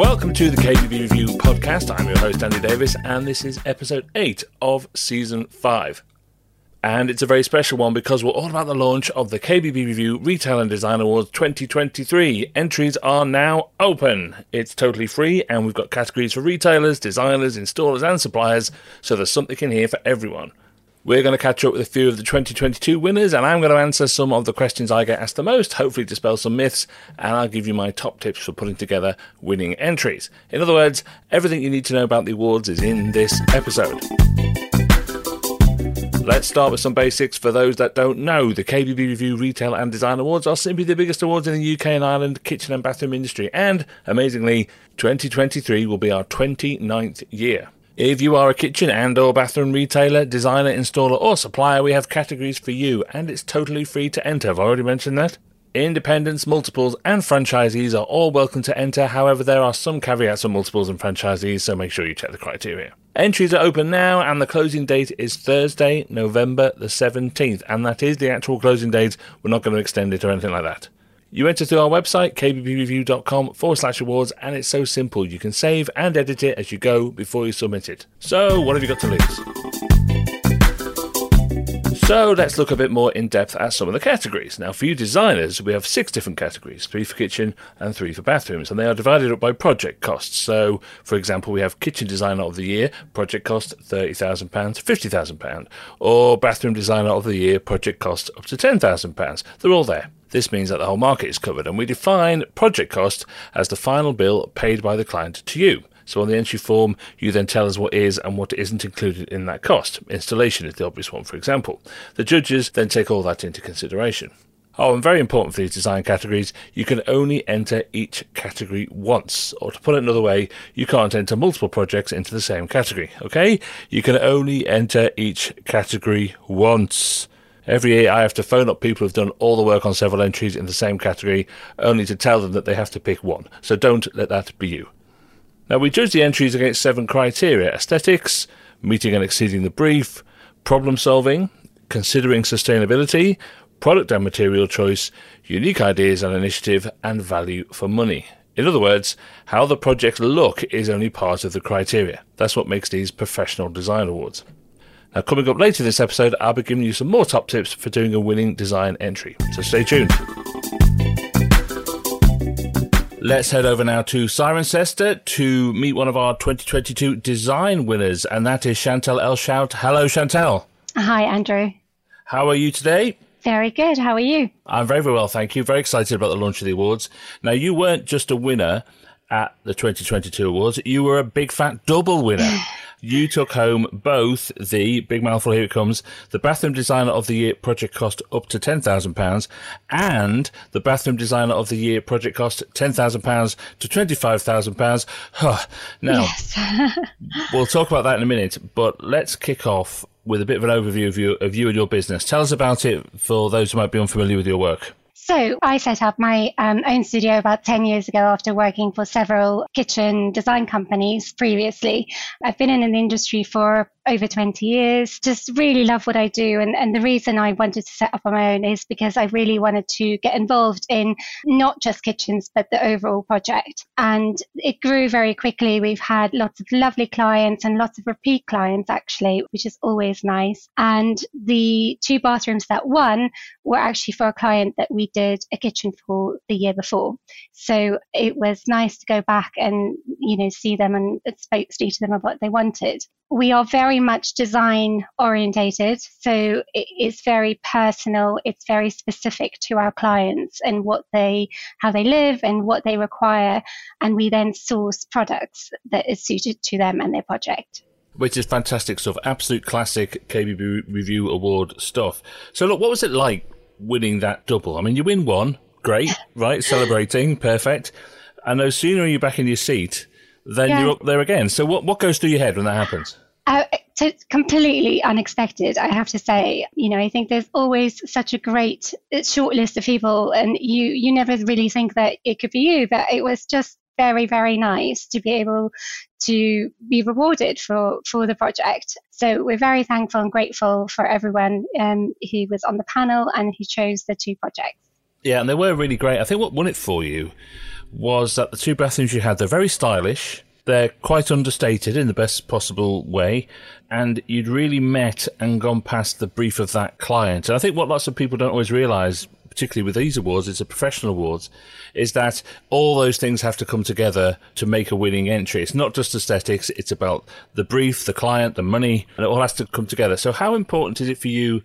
Welcome to the KBB Review podcast. I'm your host, Andy Davies, and this is episode 8 of season 5. And it's a very special one because we're all about the launch of the KBB Review Retail and Design Awards 2023. Entries are now open. It's totally free, and we've got categories for retailers, designers, installers, and suppliers, so there's something in here for everyone. We're going to catch up with a few of the 2022 winners, and I'm going to answer some of the questions I get asked the most, hopefully dispel some myths, and I'll give you my top tips for putting together winning entries. In other words, everything you need to know about the awards is in this episode. Let's start with some basics for those that don't know. The KBB Review Retail and Design Awards are simply the biggest awards in the UK and Ireland kitchen and bathroom industry, and amazingly, 2023 will be our 29th year. If you are a kitchen and or bathroom retailer, designer, installer or supplier, we have categories for you and it's totally free to enter. I've already mentioned that. Independents, multiples, and franchisees are all welcome to enter. However, there are some caveats for multiples and franchisees, so make sure you check the criteria. Entries are open now, and the closing date is Thursday, November the 17th, and that is the actual closing date. We're not going to extend it or anything like that. You enter through our website, kbbreview.com forward slash awards, and it's so simple. You can save and edit it as you go before you submit it. So, what have you got to lose? So let's look a bit more in depth at some of the categories. Now, for you designers, we have six different categories three for kitchen and three for bathrooms, and they are divided up by project costs. So, for example, we have Kitchen Designer of the Year, project cost £30,000, £50,000, or Bathroom Designer of the Year, project cost up to £10,000. They're all there. This means that the whole market is covered, and we define project cost as the final bill paid by the client to you. So on the entry form, you then tell us what is and what isn't included in that cost. Installation is the obvious one, for example. The judges then take all that into consideration. Oh, and very important for these design categories, you can only enter each category once. Or to put it another way, you can't enter multiple projects into the same category, okay? You can only enter each category once. Every year, I have to phone up people who've done all the work on several entries in the same category, only to tell them that they have to pick one. So don't let that be you. Now, we judge the entries against seven criteria aesthetics, meeting and exceeding the brief, problem solving, considering sustainability, product and material choice, unique ideas and initiative, and value for money. In other words, how the projects look is only part of the criteria. That's what makes these professional design awards. Now, coming up later in this episode, I'll be giving you some more top tips for doing a winning design entry. So stay tuned. Let's head over now to Cirencester to meet one of our 2022 design winners, and that is Chantel Elshout. Hello, Chantel. Hi, Andrew. How are you today? Very good. How are you? I'm very, very well, thank you. Very excited about the launch of the awards. Now, you weren't just a winner at the 2022 awards, you were a big fat double winner. you took home both the big mouthful. Here it comes: the bathroom designer of the year project cost up to ten thousand pounds, and the bathroom designer of the year project cost ten thousand pounds to twenty five thousand pounds. Now, yes. we'll talk about that in a minute, but let's kick off with a bit of an overview of you, of you and your business. Tell us about it for those who might be unfamiliar with your work. So I set up my um, own studio about 10 years ago after working for several kitchen design companies previously. I've been in an industry for over 20 years. Just really love what I do. And, and the reason I wanted to set up on my own is because I really wanted to get involved in not just kitchens, but the overall project. And it grew very quickly. We've had lots of lovely clients and lots of repeat clients, actually, which is always nice. And the two bathrooms that won were actually for a client that we did a kitchen for the year before. So it was nice to go back and, you know, see them and speak to them about what they wanted we are very much design orientated. So it's very personal. It's very specific to our clients and what they, how they live and what they require. And we then source products that is suited to them and their project. Which is fantastic stuff. Absolute classic KBB Review Award stuff. So look, what was it like winning that double? I mean, you win one. Great, right? Celebrating. Perfect. And no sooner are you back in your seat, then yeah. you're up there again. So what, what goes through your head when that happens? Uh, completely unexpected, I have to say. You know, I think there's always such a great short list of people, and you you never really think that it could be you, but it was just very very nice to be able to be rewarded for for the project. So we're very thankful and grateful for everyone um, who was on the panel and who chose the two projects. Yeah, and they were really great. I think what won it for you was that the two bathrooms you had, they're very stylish. They're quite understated in the best possible way. And you'd really met and gone past the brief of that client. And I think what lots of people don't always realize, particularly with these awards, it's a professional awards, is that all those things have to come together to make a winning entry. It's not just aesthetics, it's about the brief, the client, the money, and it all has to come together. So how important is it for you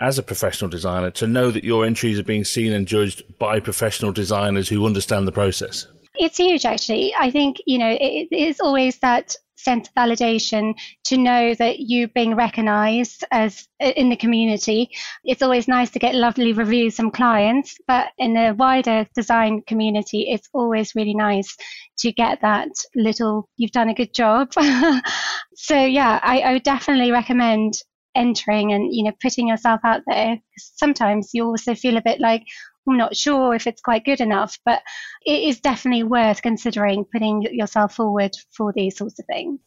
as a professional designer to know that your entries are being seen and judged by professional designers who understand the process? It's huge, actually. I think, you know, it is always that sense of validation to know that you're being recognized as in the community. It's always nice to get lovely reviews from clients, but in the wider design community, it's always really nice to get that little, you've done a good job. so yeah, I, I would definitely recommend entering and you know putting yourself out there sometimes you also feel a bit like i'm not sure if it's quite good enough but it is definitely worth considering putting yourself forward for these sorts of things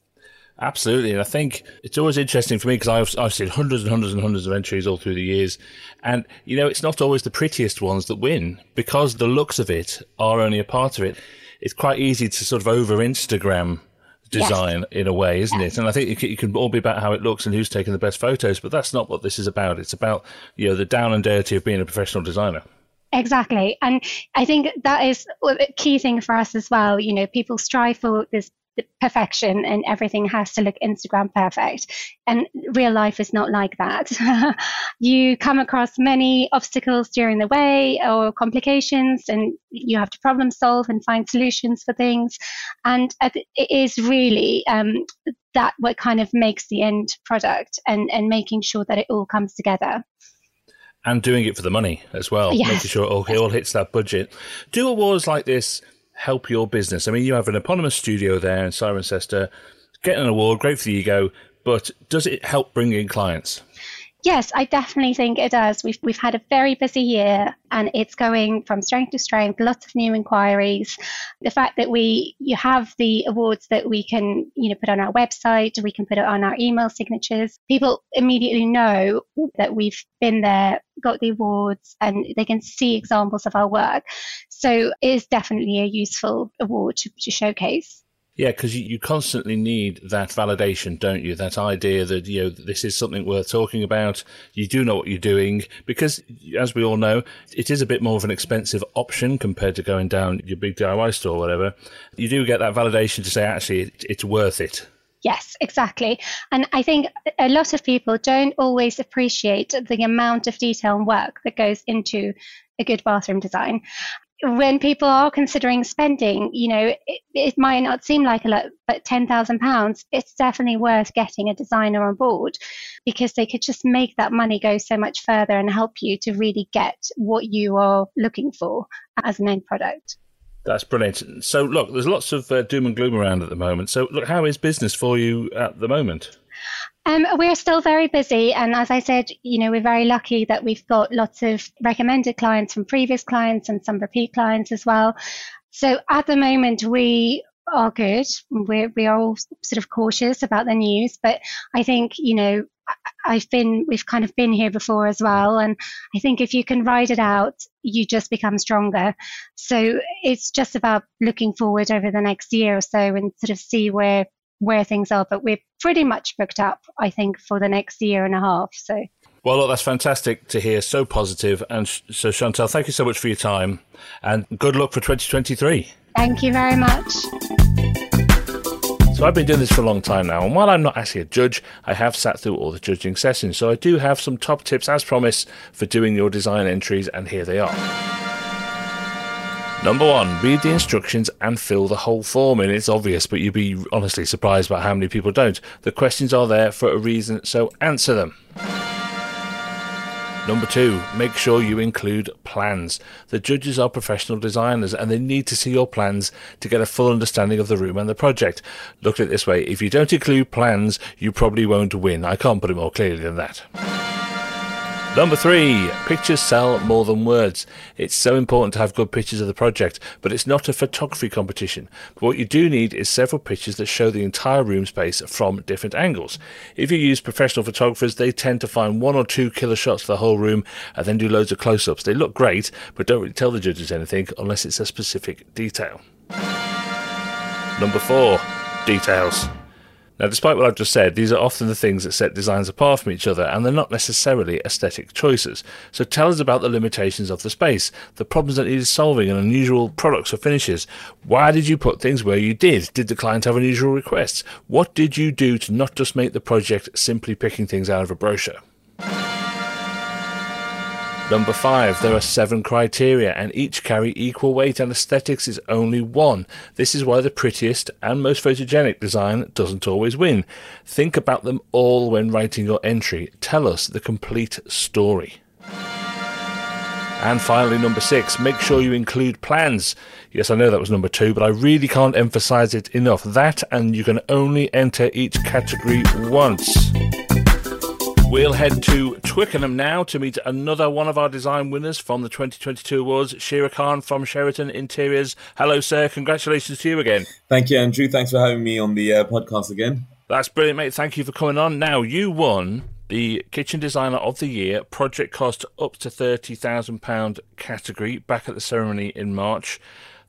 Absolutely. And I think it's always interesting for me because I've, I've seen hundreds and hundreds and hundreds of entries all through the years. And, you know, it's not always the prettiest ones that win because the looks of it are only a part of it. It's quite easy to sort of over Instagram design yes. in a way, isn't it? And I think it can, it can all be about how it looks and who's taking the best photos, but that's not what this is about. It's about you know the down and dirty of being a professional designer. Exactly. And I think that is a key thing for us as well. You know, people strive for this perfection and everything has to look Instagram perfect. And real life is not like that. you come across many obstacles during the way or complications, and you have to problem solve and find solutions for things. And it is really um, that what kind of makes the end product and, and making sure that it all comes together and doing it for the money as well, yes. making sure okay, all, hits that budget. Do awards like this help your business? I mean, you have an eponymous studio there in Cirencester, get an award, great for the ego, but does it help bring in clients? Yes, I definitely think it does. We've we've had a very busy year, and it's going from strength to strength. Lots of new inquiries. The fact that we you have the awards that we can you know put on our website, we can put it on our email signatures. People immediately know that we've been there, got the awards, and they can see examples of our work. So it is definitely a useful award to, to showcase. Yeah, because you, you constantly need that validation, don't you? That idea that, you know, this is something worth talking about. You do know what you're doing because, as we all know, it is a bit more of an expensive option compared to going down your big DIY store or whatever. You do get that validation to say, actually, it, it's worth it. Yes, exactly. And I think a lot of people don't always appreciate the amount of detail and work that goes into a good bathroom design when people are considering spending, you know, it, it might not seem like a lot, but £10,000, it's definitely worth getting a designer on board because they could just make that money go so much further and help you to really get what you are looking for as an end product. That's brilliant. So, look, there's lots of uh, doom and gloom around at the moment. So, look, how is business for you at the moment? Um, we're still very busy, and as I said, you know, we're very lucky that we've got lots of recommended clients from previous clients and some repeat clients as well. So at the moment, we are good. We're, we are all sort of cautious about the news, but I think, you know, I've been, we've kind of been here before as well. And I think if you can ride it out, you just become stronger. So it's just about looking forward over the next year or so and sort of see where where things are, but we're pretty much booked up, I think, for the next year and a half. So. Well, look, that's fantastic to hear. So positive. And so, Chantel, thank you so much for your time and good luck for 2023. Thank you very much. So, I've been doing this for a long time now, and while I'm not actually a judge, I have sat through all the judging sessions. So, I do have some top tips, as promised, for doing your design entries, and here they are. Number one, read the instructions and fill the whole form in. It's obvious, but you'd be honestly surprised by how many people don't. The questions are there for a reason, so answer them. Number two, make sure you include plans. The judges are professional designers and they need to see your plans to get a full understanding of the room and the project. Look at it this way if you don't include plans, you probably won't win. I can't put it more clearly than that. Number three, pictures sell more than words. It's so important to have good pictures of the project, but it's not a photography competition. But what you do need is several pictures that show the entire room space from different angles. If you use professional photographers, they tend to find one or two killer shots of the whole room and then do loads of close ups. They look great, but don't really tell the judges anything unless it's a specific detail. Number four, details. Now, despite what I've just said, these are often the things that set designs apart from each other, and they're not necessarily aesthetic choices. So tell us about the limitations of the space, the problems that needed solving, and unusual products or finishes. Why did you put things where you did? Did the client have unusual requests? What did you do to not just make the project simply picking things out of a brochure? Number five, there are seven criteria and each carry equal weight and aesthetics is only one. This is why the prettiest and most photogenic design doesn't always win. Think about them all when writing your entry. Tell us the complete story. And finally, number six, make sure you include plans. Yes, I know that was number two, but I really can't emphasize it enough. That, and you can only enter each category once. We'll head to Twickenham now to meet another one of our design winners from the 2022 awards, Shehryar Khan from Sheraton Interiors. Hello, sir. Congratulations to you again. Thank you, Andrew. Thanks for having me on the uh, podcast again. That's brilliant, mate. Thank you for coming on. Now, you won the Kitchen Designer of the Year project cost up to £30,000 category back at the ceremony in March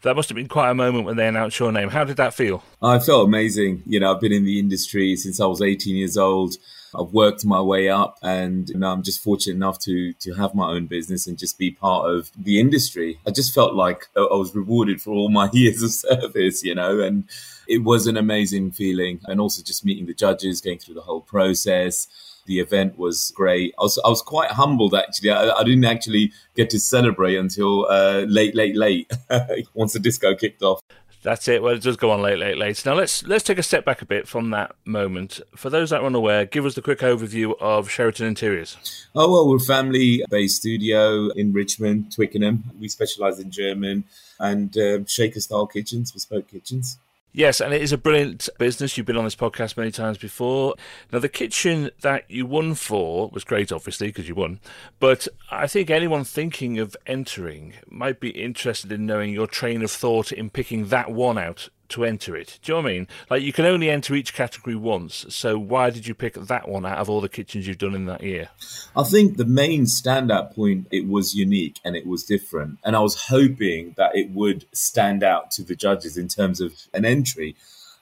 that must have been quite a moment when they announced your name. How did that feel? I felt amazing. You know, I've been in the industry since I was 18 years old. I've worked my way up, and you I'm just fortunate enough to to have my own business and just be part of the industry. I just felt like I was rewarded for all my years of service, you know, and it was an amazing feeling. And also just meeting the judges, going through the whole process. The event was great. I was, I was quite humbled actually. I, I didn't actually get to celebrate until uh, late, late, late once the disco kicked off. That's it. Well, it does go on late, late, late. Now let's let's take a step back a bit from that moment. For those that are unaware, give us the quick overview of Sheraton Interiors. Oh well, we're a family-based studio in Richmond, Twickenham. We specialise in German and uh, shaker-style kitchens, bespoke kitchens. Yes, and it is a brilliant business. You've been on this podcast many times before. Now, the kitchen that you won for was great, obviously, because you won. But I think anyone thinking of entering might be interested in knowing your train of thought in picking that one out to enter it. Do you know what I mean? Like you can only enter each category once, so why did you pick that one out of all the kitchens you've done in that year? I think the main standout point it was unique and it was different, and I was hoping that it would stand out to the judges in terms of an entry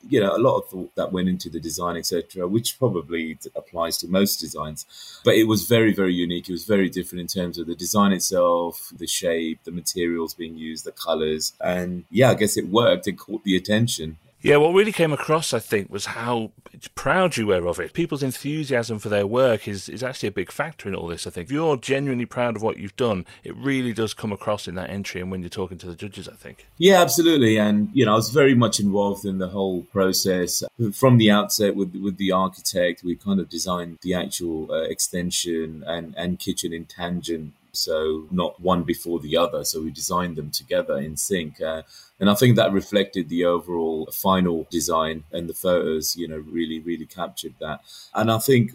you know, a lot of thought that went into the design, etc., which probably applies to most designs. But it was very, very unique. It was very different in terms of the design itself, the shape, the materials being used, the colors. And yeah, I guess it worked. It caught the attention. Yeah, what really came across, I think, was how proud you were of it. People's enthusiasm for their work is, is actually a big factor in all this, I think. If you're genuinely proud of what you've done, it really does come across in that entry and when you're talking to the judges, I think. Yeah, absolutely. And, you know, I was very much involved in the whole process. From the outset with with the architect, we kind of designed the actual uh, extension and, and kitchen in tangent so not one before the other. So we designed them together in sync. Uh, and I think that reflected the overall final design and the photos, you know, really, really captured that. And I think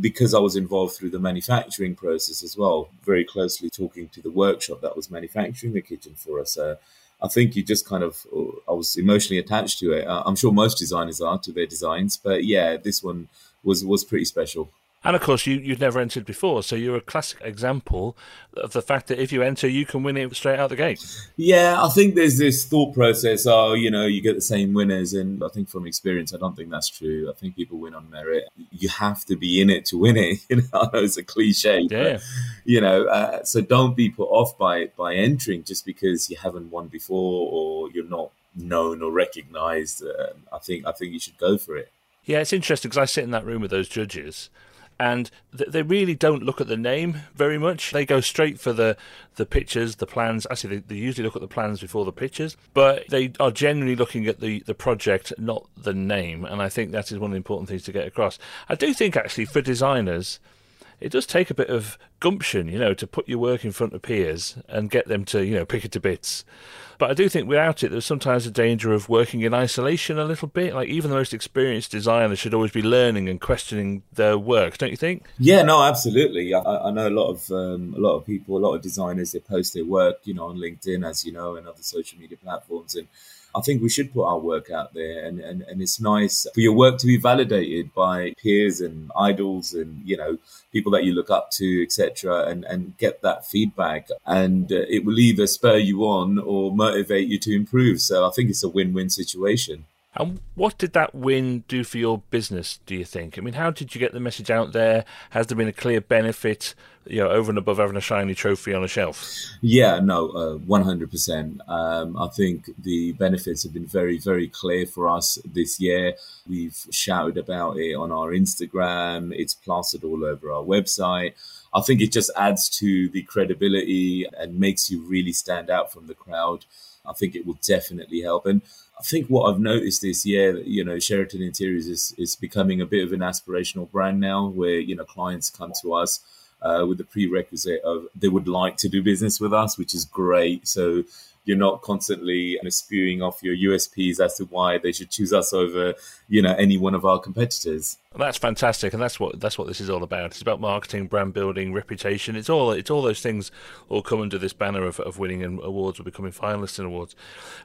because I was involved through the manufacturing process as well, very closely talking to the workshop that was manufacturing the kitchen for us. Uh, I think you just kind of, I was emotionally attached to it. Uh, I'm sure most designers are to their designs, but yeah, this one was was pretty special. And of course, you, you've never entered before, so you're a classic example of the fact that if you enter, you can win it straight out the gate. Yeah, I think there's this thought process. Oh, you know, you get the same winners, and I think from experience, I don't think that's true. I think people win on merit. You have to be in it to win it. You know, it's a cliche, yeah. But, you know, uh, so don't be put off by by entering just because you haven't won before or you're not known or recognised. Uh, I think I think you should go for it. Yeah, it's interesting because I sit in that room with those judges and th- they really don't look at the name very much. They go straight for the the pictures, the plans. Actually, they, they usually look at the plans before the pictures, but they are generally looking at the the project, not the name. And I think that is one of the important things to get across. I do think actually for designers, it does take a bit of gumption, you know, to put your work in front of peers and get them to, you know, pick it to bits. But I do think without it, there's sometimes a danger of working in isolation a little bit. Like even the most experienced designer should always be learning and questioning their work, don't you think? Yeah, no, absolutely. I, I know a lot of um, a lot of people, a lot of designers, they post their work, you know, on LinkedIn, as you know, and other social media platforms, and I think we should put our work out there, and, and, and it's nice for your work to be validated by peers and idols, and you know people that you look up to, etc., and and get that feedback, and uh, it will either spur you on or motivate you to improve. So I think it's a win-win situation. And what did that win do for your business, do you think? I mean, how did you get the message out there? Has there been a clear benefit, you know, over and above having a shiny trophy on a shelf? Yeah, no, uh, 100%. Um, I think the benefits have been very, very clear for us this year. We've shouted about it on our Instagram, it's plastered all over our website. I think it just adds to the credibility and makes you really stand out from the crowd. I think it will definitely help. And I think what I've noticed this year, you know, Sheraton Interiors is, is becoming a bit of an aspirational brand now where, you know, clients come to us uh, with the prerequisite of they would like to do business with us, which is great. So you're not constantly you know, spewing off your USPs as to why they should choose us over, you know, any one of our competitors. That's fantastic, and that's what that's what this is all about. It's about marketing, brand building, reputation. It's all it's all those things all come under this banner of, of winning in awards or becoming finalists in awards.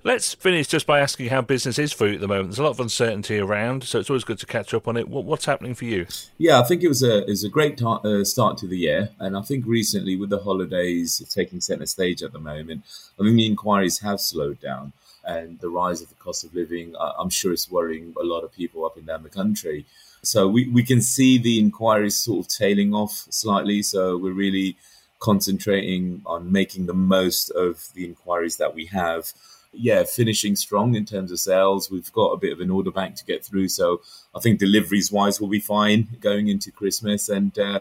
Let's finish just by asking how business is for you at the moment. There's a lot of uncertainty around, so it's always good to catch up on it. What, what's happening for you? Yeah, I think it was a it was a great uh, start to the year, and I think recently with the holidays taking centre stage at the moment, I think the inquiries have slowed down and the rise of the cost of living, I'm sure it's worrying a lot of people up and down the country. So we, we can see the inquiries sort of tailing off slightly. So we're really concentrating on making the most of the inquiries that we have. Yeah, finishing strong in terms of sales. We've got a bit of an order bank to get through. So I think deliveries wise we'll be fine going into Christmas. And uh,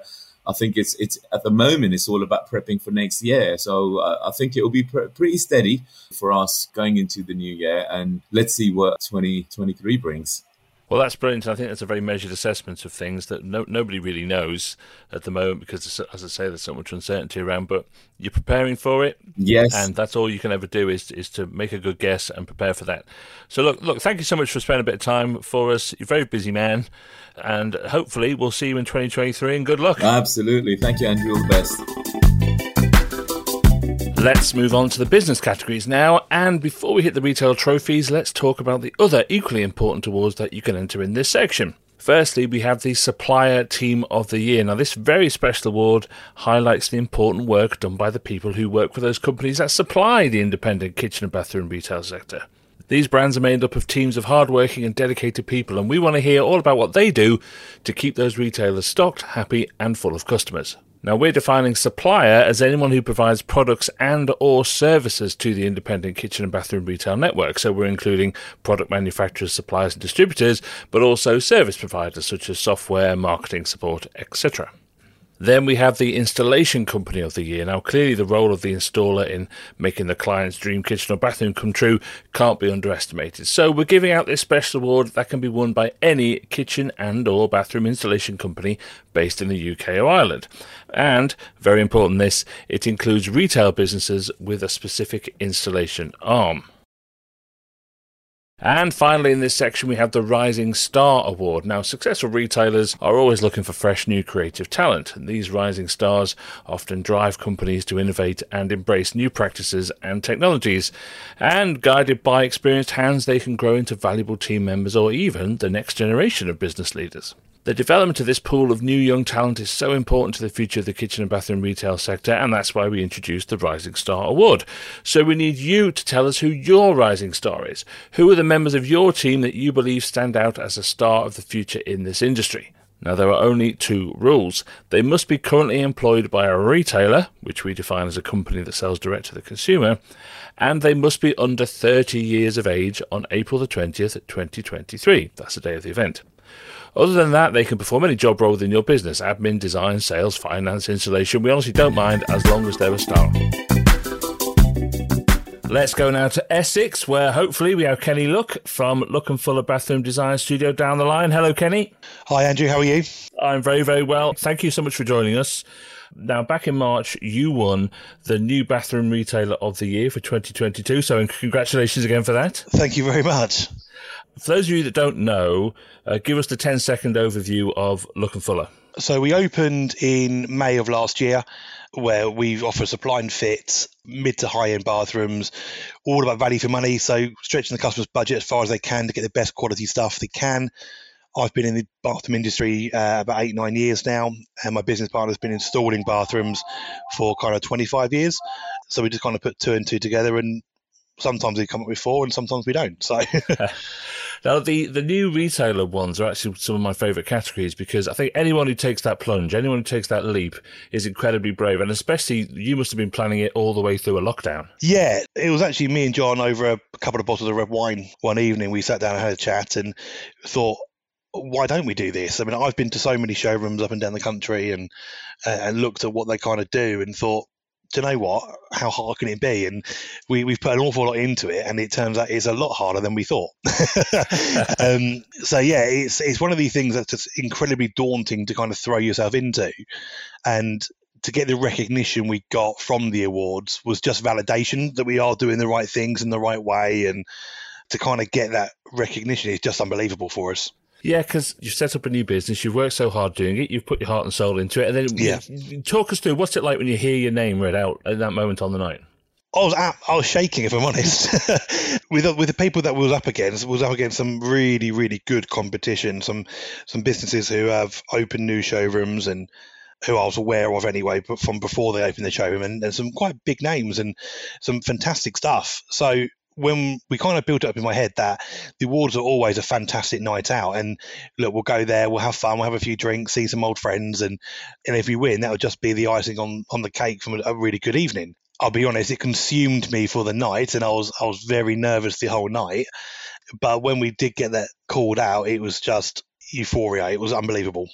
I think it's it's at the moment it's all about prepping for next year. So uh, I think it will be pr- pretty steady for us going into the new year, and let's see what 2023 brings. Well, that's brilliant. I think that's a very measured assessment of things that no, nobody really knows at the moment because, as I say, there's so much uncertainty around. But you're preparing for it, yes, and that's all you can ever do is is to make a good guess and prepare for that. So, look, look, thank you so much for spending a bit of time for us. You're a very busy man, and hopefully, we'll see you in 2023. And good luck. Absolutely, thank you, Andrew. All the best. Let's move on to the business categories now. And before we hit the retail trophies, let's talk about the other equally important awards that you can enter in this section. Firstly, we have the Supplier Team of the Year. Now, this very special award highlights the important work done by the people who work for those companies that supply the independent kitchen and bathroom retail sector. These brands are made up of teams of hardworking and dedicated people, and we want to hear all about what they do to keep those retailers stocked, happy, and full of customers. Now we're defining supplier as anyone who provides products and or services to the independent kitchen and bathroom retail network. So we're including product manufacturers, suppliers and distributors, but also service providers such as software, marketing support, etc. Then we have the Installation Company of the Year. Now, clearly, the role of the installer in making the client's dream kitchen or bathroom come true can't be underestimated. So, we're giving out this special award that can be won by any kitchen and/or bathroom installation company based in the UK or Ireland. And very important, this it includes retail businesses with a specific installation arm. And finally, in this section, we have the Rising Star Award. Now, successful retailers are always looking for fresh, new creative talent, and these rising stars often drive companies to innovate and embrace new practices and technologies. And guided by experienced hands, they can grow into valuable team members or even the next generation of business leaders. The development of this pool of new young talent is so important to the future of the kitchen and bathroom retail sector, and that's why we introduced the Rising Star Award. So we need you to tell us who your rising star is. Who are the members of your team that you believe stand out as a star of the future in this industry? Now, there are only two rules. They must be currently employed by a retailer, which we define as a company that sells direct to the consumer, and they must be under 30 years of age on April the 20th, 2023. That's the day of the event. Other than that, they can perform any job role within your business admin, design, sales, finance, installation. We honestly don't mind as long as they're a star. Let's go now to Essex, where hopefully we have Kenny Luck from Luck and Fuller Bathroom Design Studio down the line. Hello, Kenny. Hi, Andrew. How are you? I'm very, very well. Thank you so much for joining us. Now, back in March, you won the new bathroom retailer of the year for 2022. So, congratulations again for that. Thank you very much. For those of you that don't know, uh, give us the 10 second overview of Luck and Fuller. So, we opened in May of last year where we offer supply and fit mid to high end bathrooms, all about value for money. So stretching the customer's budget as far as they can to get the best quality stuff they can. I've been in the bathroom industry uh, about eight, nine years now, and my business partner's been installing bathrooms for kind of 25 years. So we just kind of put two and two together, and sometimes we come up with four, and sometimes we don't. So. Now, the, the new retailer ones are actually some of my favourite categories because I think anyone who takes that plunge, anyone who takes that leap is incredibly brave. And especially you must have been planning it all the way through a lockdown. Yeah, it was actually me and John over a couple of bottles of red wine one evening. We sat down and had a chat and thought, why don't we do this? I mean, I've been to so many showrooms up and down the country and uh, and looked at what they kind of do and thought, do you know what? How hard can it be? And we, we've put an awful lot into it, and it turns out it's a lot harder than we thought. um, so yeah, it's it's one of these things that's just incredibly daunting to kind of throw yourself into, and to get the recognition we got from the awards was just validation that we are doing the right things in the right way, and to kind of get that recognition is just unbelievable for us. Yeah, because you've set up a new business, you've worked so hard doing it, you've put your heart and soul into it, and then yeah. talk us through what's it like when you hear your name read out at that moment on the night. I was I was shaking if I'm honest. with with the people that was up against was up against some really really good competition. Some some businesses who have opened new showrooms and who I was aware of anyway, but from before they opened the showroom, and, and some quite big names and some fantastic stuff. So when we kind of built it up in my head that the awards are always a fantastic night out. And look we'll go there we'll have fun we'll have a few drinks see some old friends. And and if we win that'll just be the icing on on the cake from a, really good evening. I'll be honest it consumed me for the night and i was i was very nervous the whole night. But when we did get that called out it was just euphoria. It was unbelievable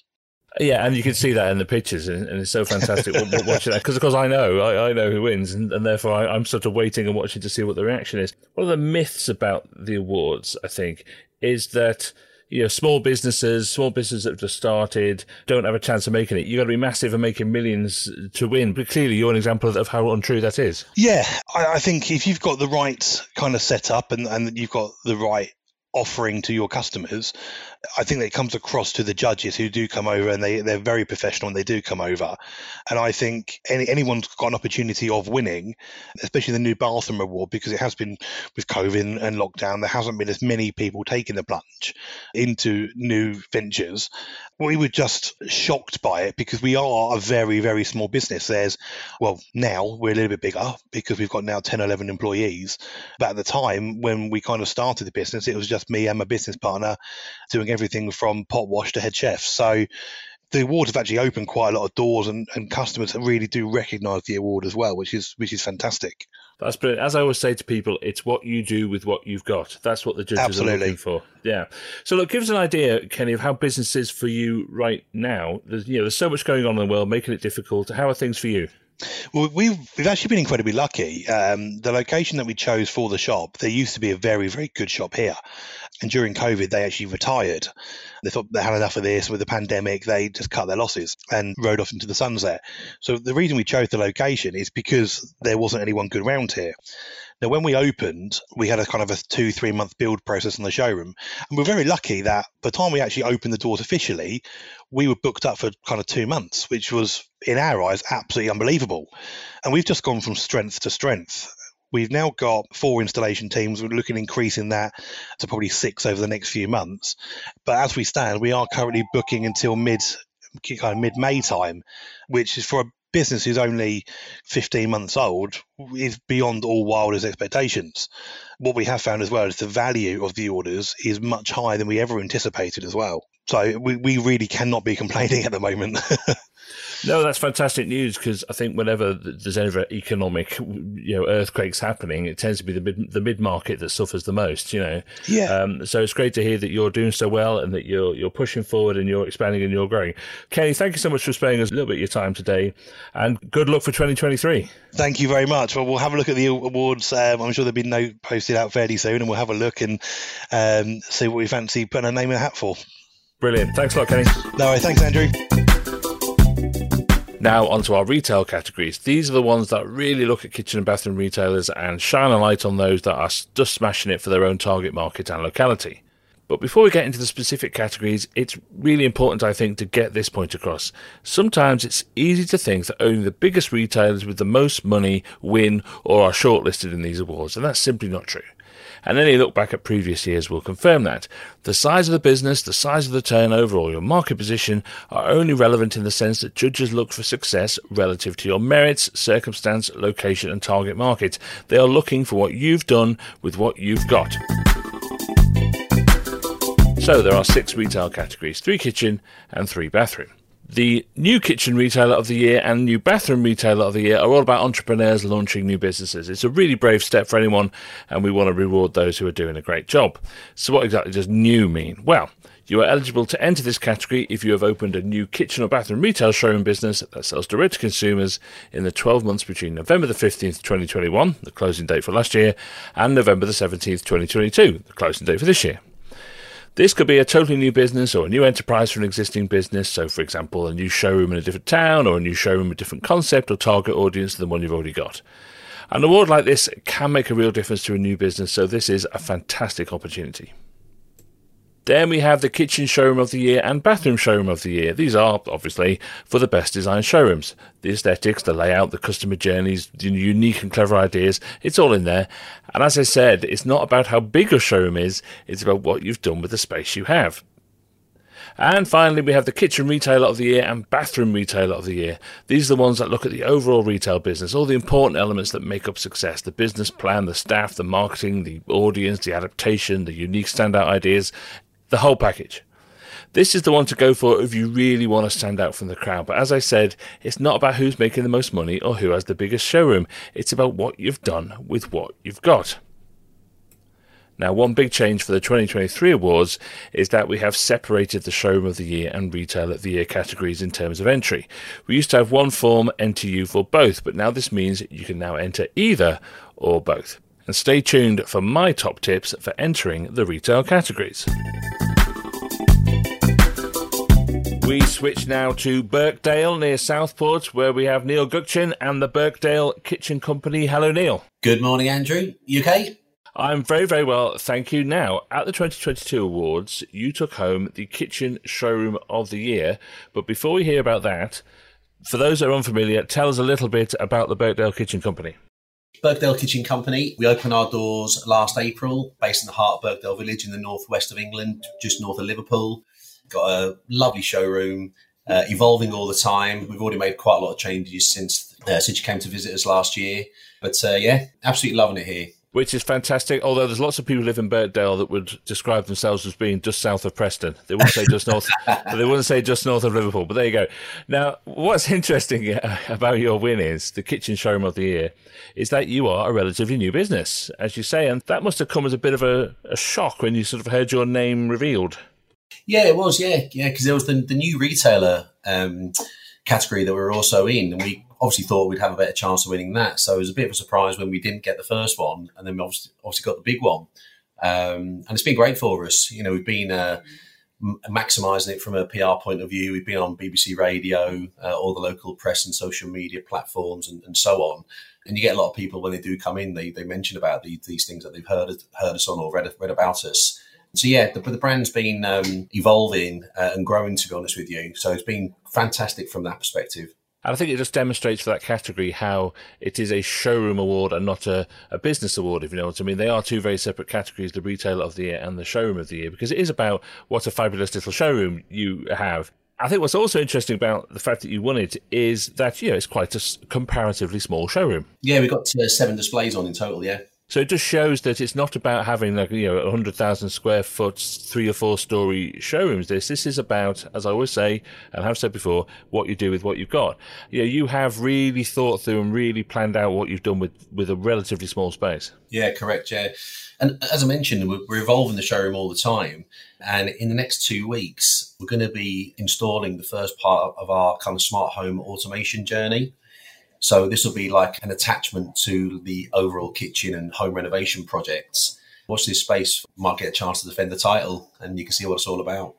yeah, and you can see that in the pictures, and, it's so fantastic watching that because, of course, I know I, I know who wins, and, and therefore I, I'm sort of waiting and watching to see what the reaction is. One of the myths about the awards, I think, is that you know small businesses, small businesses that have just started, don't have a chance of making it. You've got to be massive and making millions to win. But clearly, you're an example of how untrue that is. Yeah, I, I think if you've got the right kind of setup and and you've got the right offering to your customers, I think that comes across to the judges who do come over and they, they're very professional and they do come over. And I think any, anyone's got an opportunity of winning, especially the new bathroom award, because it has been with COVID and lockdown, there hasn't been as many people taking the plunge into new ventures. We were just shocked by it because we are a very, very small business. There's, well, now we're a little bit bigger because we've got now 10, 11 employees. But at the time when we kind of started the business, it was just me and my business partner doing everything from pot wash to head chef. So the awards have actually opened quite a lot of doors, and, and customers really do recognise the award as well, which is which is fantastic. That's brilliant. As I always say to people, it's what you do with what you've got. That's what the judges Absolutely. are looking for. Yeah. So look, give us an idea, Kenny, of how business is for you right now. There's you know there's so much going on in the world, making it difficult. How are things for you? Well, we've we've actually been incredibly lucky. Um, the location that we chose for the shop, there used to be a very very good shop here, and during COVID, they actually retired. They thought they had enough of this with the pandemic. They just cut their losses and rode off into the sunset. So the reason we chose the location is because there wasn't anyone good around here. Now, when we opened, we had a kind of a two, three month build process in the showroom. And we're very lucky that by the time we actually opened the doors officially, we were booked up for kind of two months, which was, in our eyes, absolutely unbelievable. And we've just gone from strength to strength. We've now got four installation teams. We're looking at increasing that to probably six over the next few months. But as we stand, we are currently booking until mid kind of mid May time, which is for a business who's only 15 months old is beyond all wildest expectations. What we have found as well is the value of the orders is much higher than we ever anticipated as well. So we, we really cannot be complaining at the moment. No, that's fantastic news because I think whenever there's ever economic, you know, earthquakes happening, it tends to be the mid the mid market that suffers the most. You know, yeah. Um, so it's great to hear that you're doing so well and that you're you're pushing forward and you're expanding and you're growing. Kenny, thank you so much for sparing us a little bit of your time today, and good luck for 2023. Thank you very much. Well, we'll have a look at the awards. Um, I'm sure there'll be no posted out fairly soon, and we'll have a look and um, see what we fancy putting a name in a hat for. Brilliant. Thanks a lot, Kenny. No, thanks, Andrew. Now, onto our retail categories. These are the ones that really look at kitchen and bathroom retailers and shine a light on those that are just smashing it for their own target market and locality. But before we get into the specific categories, it's really important, I think, to get this point across. Sometimes it's easy to think that only the biggest retailers with the most money win or are shortlisted in these awards, and that's simply not true. And any look back at previous years will confirm that. The size of the business, the size of the turnover, or your market position are only relevant in the sense that judges look for success relative to your merits, circumstance, location, and target market. They are looking for what you've done with what you've got. So there are six retail categories three kitchen and three bathroom. The new kitchen retailer of the year and new bathroom retailer of the year are all about entrepreneurs launching new businesses. It's a really brave step for anyone, and we want to reward those who are doing a great job. So, what exactly does new mean? Well, you are eligible to enter this category if you have opened a new kitchen or bathroom retail showroom business that sells direct to consumers in the 12 months between November the 15th, 2021, the closing date for last year, and November the 17th, 2022, the closing date for this year. This could be a totally new business or a new enterprise for an existing business. So, for example, a new showroom in a different town or a new showroom with a different concept or target audience than one you've already got. An award like this can make a real difference to a new business, so this is a fantastic opportunity. Then we have the Kitchen Showroom of the Year and Bathroom Showroom of the Year. These are, obviously, for the best designed showrooms. The aesthetics, the layout, the customer journeys, the unique and clever ideas, it's all in there. And as I said, it's not about how big a showroom is, it's about what you've done with the space you have. And finally, we have the Kitchen Retailer of the Year and Bathroom Retailer of the Year. These are the ones that look at the overall retail business, all the important elements that make up success the business plan, the staff, the marketing, the audience, the adaptation, the unique standout ideas, the whole package. This is the one to go for if you really want to stand out from the crowd. But as I said, it's not about who's making the most money or who has the biggest showroom. It's about what you've done with what you've got. Now, one big change for the 2023 awards is that we have separated the Showroom of the Year and Retail of the Year categories in terms of entry. We used to have one form you for both, but now this means you can now enter either or both. And stay tuned for my top tips for entering the retail categories. We switch now to Birkdale near Southport, where we have Neil Gokcen and the Birkdale Kitchen Company. Hello, Neil. Good morning, Andrew. UK? I'm very, very well, thank you. Now, at the 2022 awards, you took home the Kitchen Showroom of the Year. But before we hear about that, for those that are unfamiliar, tell us a little bit about the Birkdale Kitchen Company. Birkdale Kitchen Company. We opened our doors last April, based in the heart of Birkdale Village in the northwest of England, just north of Liverpool. Got a lovely showroom, uh, evolving all the time. We've already made quite a lot of changes since uh, since you came to visit us last year. But uh, yeah, absolutely loving it here. Which is fantastic. Although there's lots of people who live in Birkdale that would describe themselves as being just south of Preston. They wouldn't say just north. they wouldn't say just north of Liverpool. But there you go. Now, what's interesting uh, about your win is the kitchen showroom of the year is that you are a relatively new business, as you say, and that must have come as a bit of a, a shock when you sort of heard your name revealed. Yeah, it was. Yeah, yeah, because it was the, the new retailer um, category that we were also in, and we obviously thought we'd have a better chance of winning that. So it was a bit of a surprise when we didn't get the first one, and then we obviously, obviously got the big one. Um, and it's been great for us. You know, we've been uh, m- maximising it from a PR point of view. We've been on BBC Radio, uh, all the local press and social media platforms, and, and, so on. And you get a lot of people when they do come in, they, they mention about the, these things that they've heard heard us on or read read about us. So yeah, the, the brand's been um, evolving uh, and growing. To be honest with you, so it's been fantastic from that perspective. And I think it just demonstrates for that category how it is a showroom award and not a, a business award, if you know what I mean. They are two very separate categories, the retailer of the year and the showroom of the year, because it is about what a fabulous little showroom you have. I think what's also interesting about the fact that you won it is that, you know, it's quite a comparatively small showroom. Yeah, we got uh, seven displays on in total, yeah. So it just shows that it's not about having like you know hundred thousand square foot, three or four story showrooms. This this is about, as I always say and have said before, what you do with what you've got. You know, you have really thought through and really planned out what you've done with with a relatively small space. Yeah, correct. Yeah, and as I mentioned, we're evolving the showroom all the time. And in the next two weeks, we're going to be installing the first part of our kind of smart home automation journey. So this will be like an attachment to the overall kitchen and home renovation projects. Watch this space, might get a chance to defend the title, and you can see what it's all about.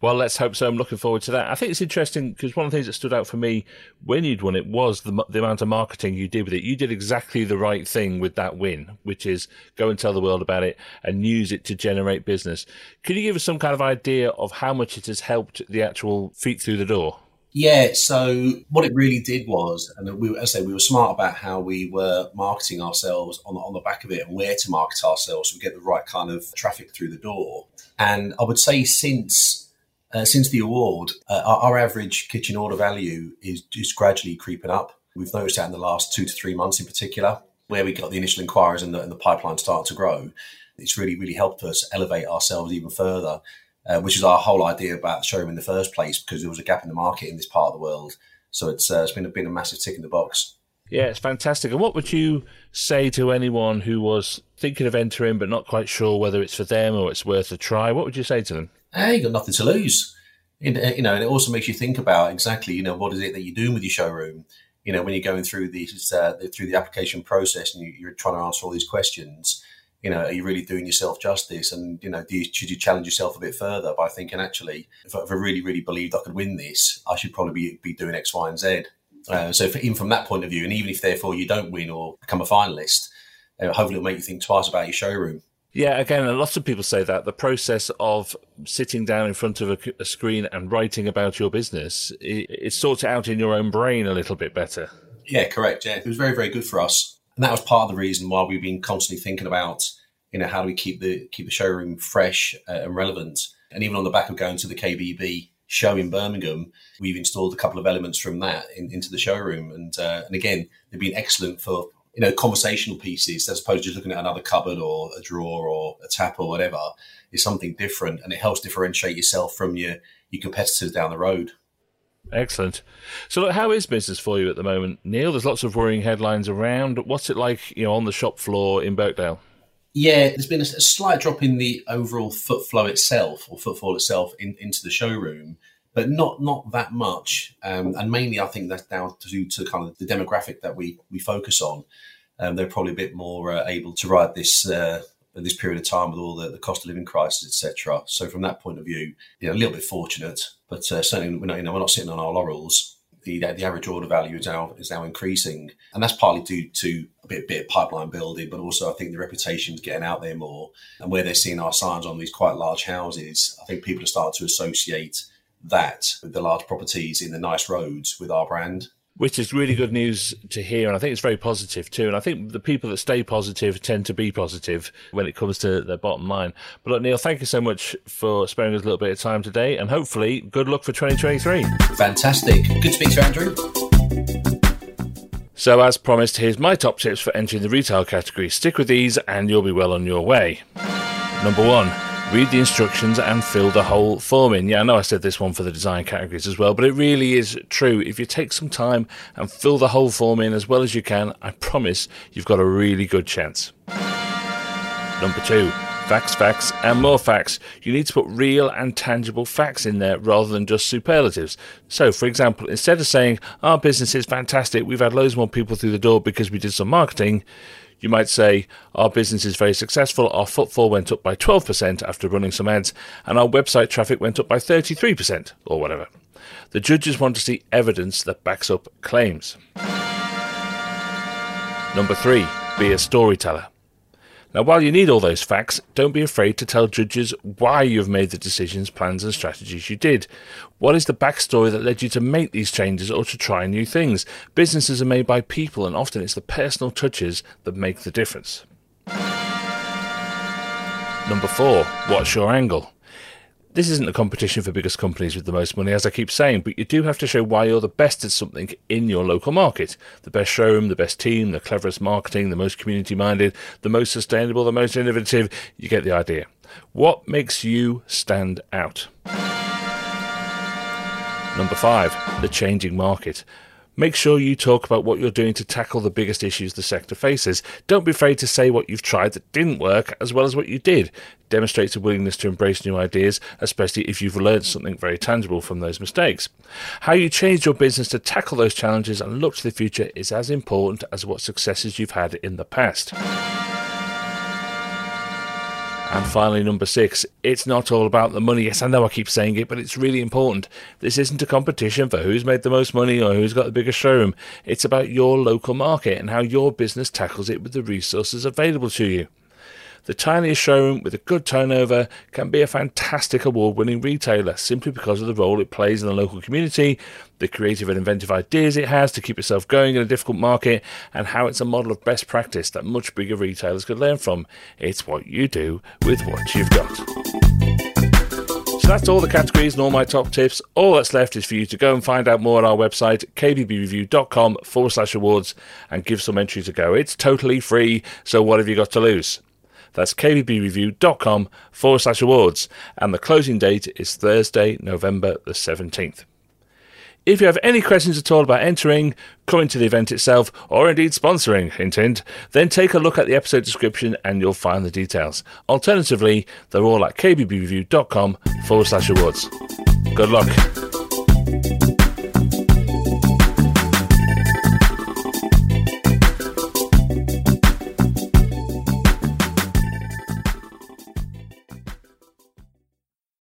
Well, let's hope so. I'm looking forward to that. I think it's interesting because one of the things that stood out for me when you'd won it was the, the amount of marketing you did with it. You did exactly the right thing with that win, which is go and tell the world about it and use it to generate business. Could you give us some kind of idea of how much it has helped the actual feet through the door? Yeah, so what it really did was, and we, as I say, we were smart about how we were marketing ourselves on the, on the back of it and where to market ourselves to get the right kind of traffic through the door. And I would say since uh, since the award, uh, our, our, average kitchen order value is just gradually creeping up. We've noticed that in the last two to three months in particular, where we got the initial inquiries and the, and the pipeline started to grow. It's really, really helped us elevate ourselves even further, uh, which is our whole idea about the showroom in the first place, because there was a gap in the market in this part of the world. So it's, uh, it's been, a, been a massive tick in the box. Yeah, it's fantastic. And what would you say to anyone who was thinking of entering but not quite sure whether it's for them or it's worth a try? What would you say to them? hey, you got nothing to lose. You know, and it also makes you think about exactly, you know, what is it that you're doing with your showroom? You know, when you're going through the uh, through the application process and you, are trying to answer all these questions, you know, are you really doing yourself justice? And you know, you, should you challenge yourself a bit further by thinking, actually, if I, if I really, really believed I could win this, I should probably be, be doing X, Y, and Z. Uh, so, for, even from that point of view, and even if therefore you don't win or become a finalist, uh, hopefully it'll make you think twice about your showroom. Yeah, again, a lot of people say that the process of sitting down in front of a, a screen and writing about your business, it, it, sorts it out in your own brain a little bit better. Yeah, correct. Yeah, it was very, very good for us, and that was part of the reason why we've been constantly thinking about, you know, how do we keep the keep the showroom fresh uh, and relevant, and even on the back of going to the KBB show in Birmingham, we've installed a couple of elements from that in, into the showroom, and uh, and again, they've been excellent for you know, conversational pieces as opposed to just looking at another cupboard or a drawer or a tap or whatever. Is something different and it helps differentiate yourself from your, your competitors down the road. Excellent. So, look, how is business for you at the moment, Neil? There's lots of worrying headlines around. What's it like, you know, on the shop floor in Birkdale? Yeah, there's been a, slight drop in the overall foot flow itself, or footfall itself, in, into the showroom but not not that much. Um, and mainly, I think that's down to, to kind of the demographic that we we focus on. Um, they're probably a bit more uh, able to ride this uh, this period of time with all the, the cost of living crisis, etc. So from that point of view, you know, a little bit fortunate, but uh, certainly we're not you know we're not sitting on our laurels. The, the average order value is now is now increasing, and that's partly due to a bit, bit of pipeline building, but also I think the reputation is getting out there more, and where they're seeing our signs on these quite large houses, I think people are starting to associate that with the large properties in the nice roads with our brand. Which is really good news to hear, and I think it's very positive too. And I think the people that stay positive tend to be positive when it comes to their bottom line. But look, Neil, thank you so much for sparing us a little bit of time today, and hopefully, good luck for 2023. Fantastic. Good to speak to Andrew. So, as promised, here's my top tips for entering the retail category. Stick with these, and you'll be well on your way. Number one read the instructions and fill the whole form in. Yeah, I know I said this one for the design categories as well, but it really is true. If you take some time and fill the whole form in as well as you can, I promise you've got a really good chance. Number two, facts, facts, and more facts. You need to put real and tangible facts in there rather than just superlatives. So, for example, instead of saying, our business is fantastic, we've had loads more people through the door because we did some marketing, you might say, Our business is very successful, our footfall went up by 12% after running some ads, and our website traffic went up by 33%, or whatever. The judges want to see evidence that backs up claims. Number three, be a storyteller. Now, while you need all those facts, don't be afraid to tell judges why you've made the decisions, plans, and strategies you did. What is the backstory that led you to make these changes or to try new things? Businesses are made by people, and often it's the personal touches that make the difference. Number four, what's your angle? This isn't a competition for biggest companies with the most money, as I keep saying, but you do have to show why you're the best at something in your local market. The best showroom, the best team, the cleverest marketing, the most community minded, the most sustainable, the most innovative. You get the idea. What makes you stand out? Number five, the changing market. Make sure you talk about what you're doing to tackle the biggest issues the sector faces. Don't be afraid to say what you've tried that didn't work as well as what you did. Demonstrates a willingness to embrace new ideas, especially if you've learned something very tangible from those mistakes. How you changed your business to tackle those challenges and look to the future is as important as what successes you've had in the past. And finally, number six, it's not all about the money. Yes, I know I keep saying it, but it's really important. This isn't a competition for who's made the most money or who's got the biggest showroom. It's about your local market and how your business tackles it with the resources available to you. The tiniest showroom with a good turnover can be a fantastic award winning retailer simply because of the role it plays in the local community, the creative and inventive ideas it has to keep itself going in a difficult market, and how it's a model of best practice that much bigger retailers could learn from. It's what you do with what you've got. So that's all the categories and all my top tips. All that's left is for you to go and find out more on our website, kbbreview.com forward slash awards, and give some entries a go. It's totally free, so what have you got to lose? That's kbbreview.com forward slash awards. And the closing date is Thursday, November the 17th. If you have any questions at all about entering, coming to the event itself, or indeed sponsoring, hint hint, then take a look at the episode description and you'll find the details. Alternatively, they're all at kbbreview.com forward slash awards. Good luck.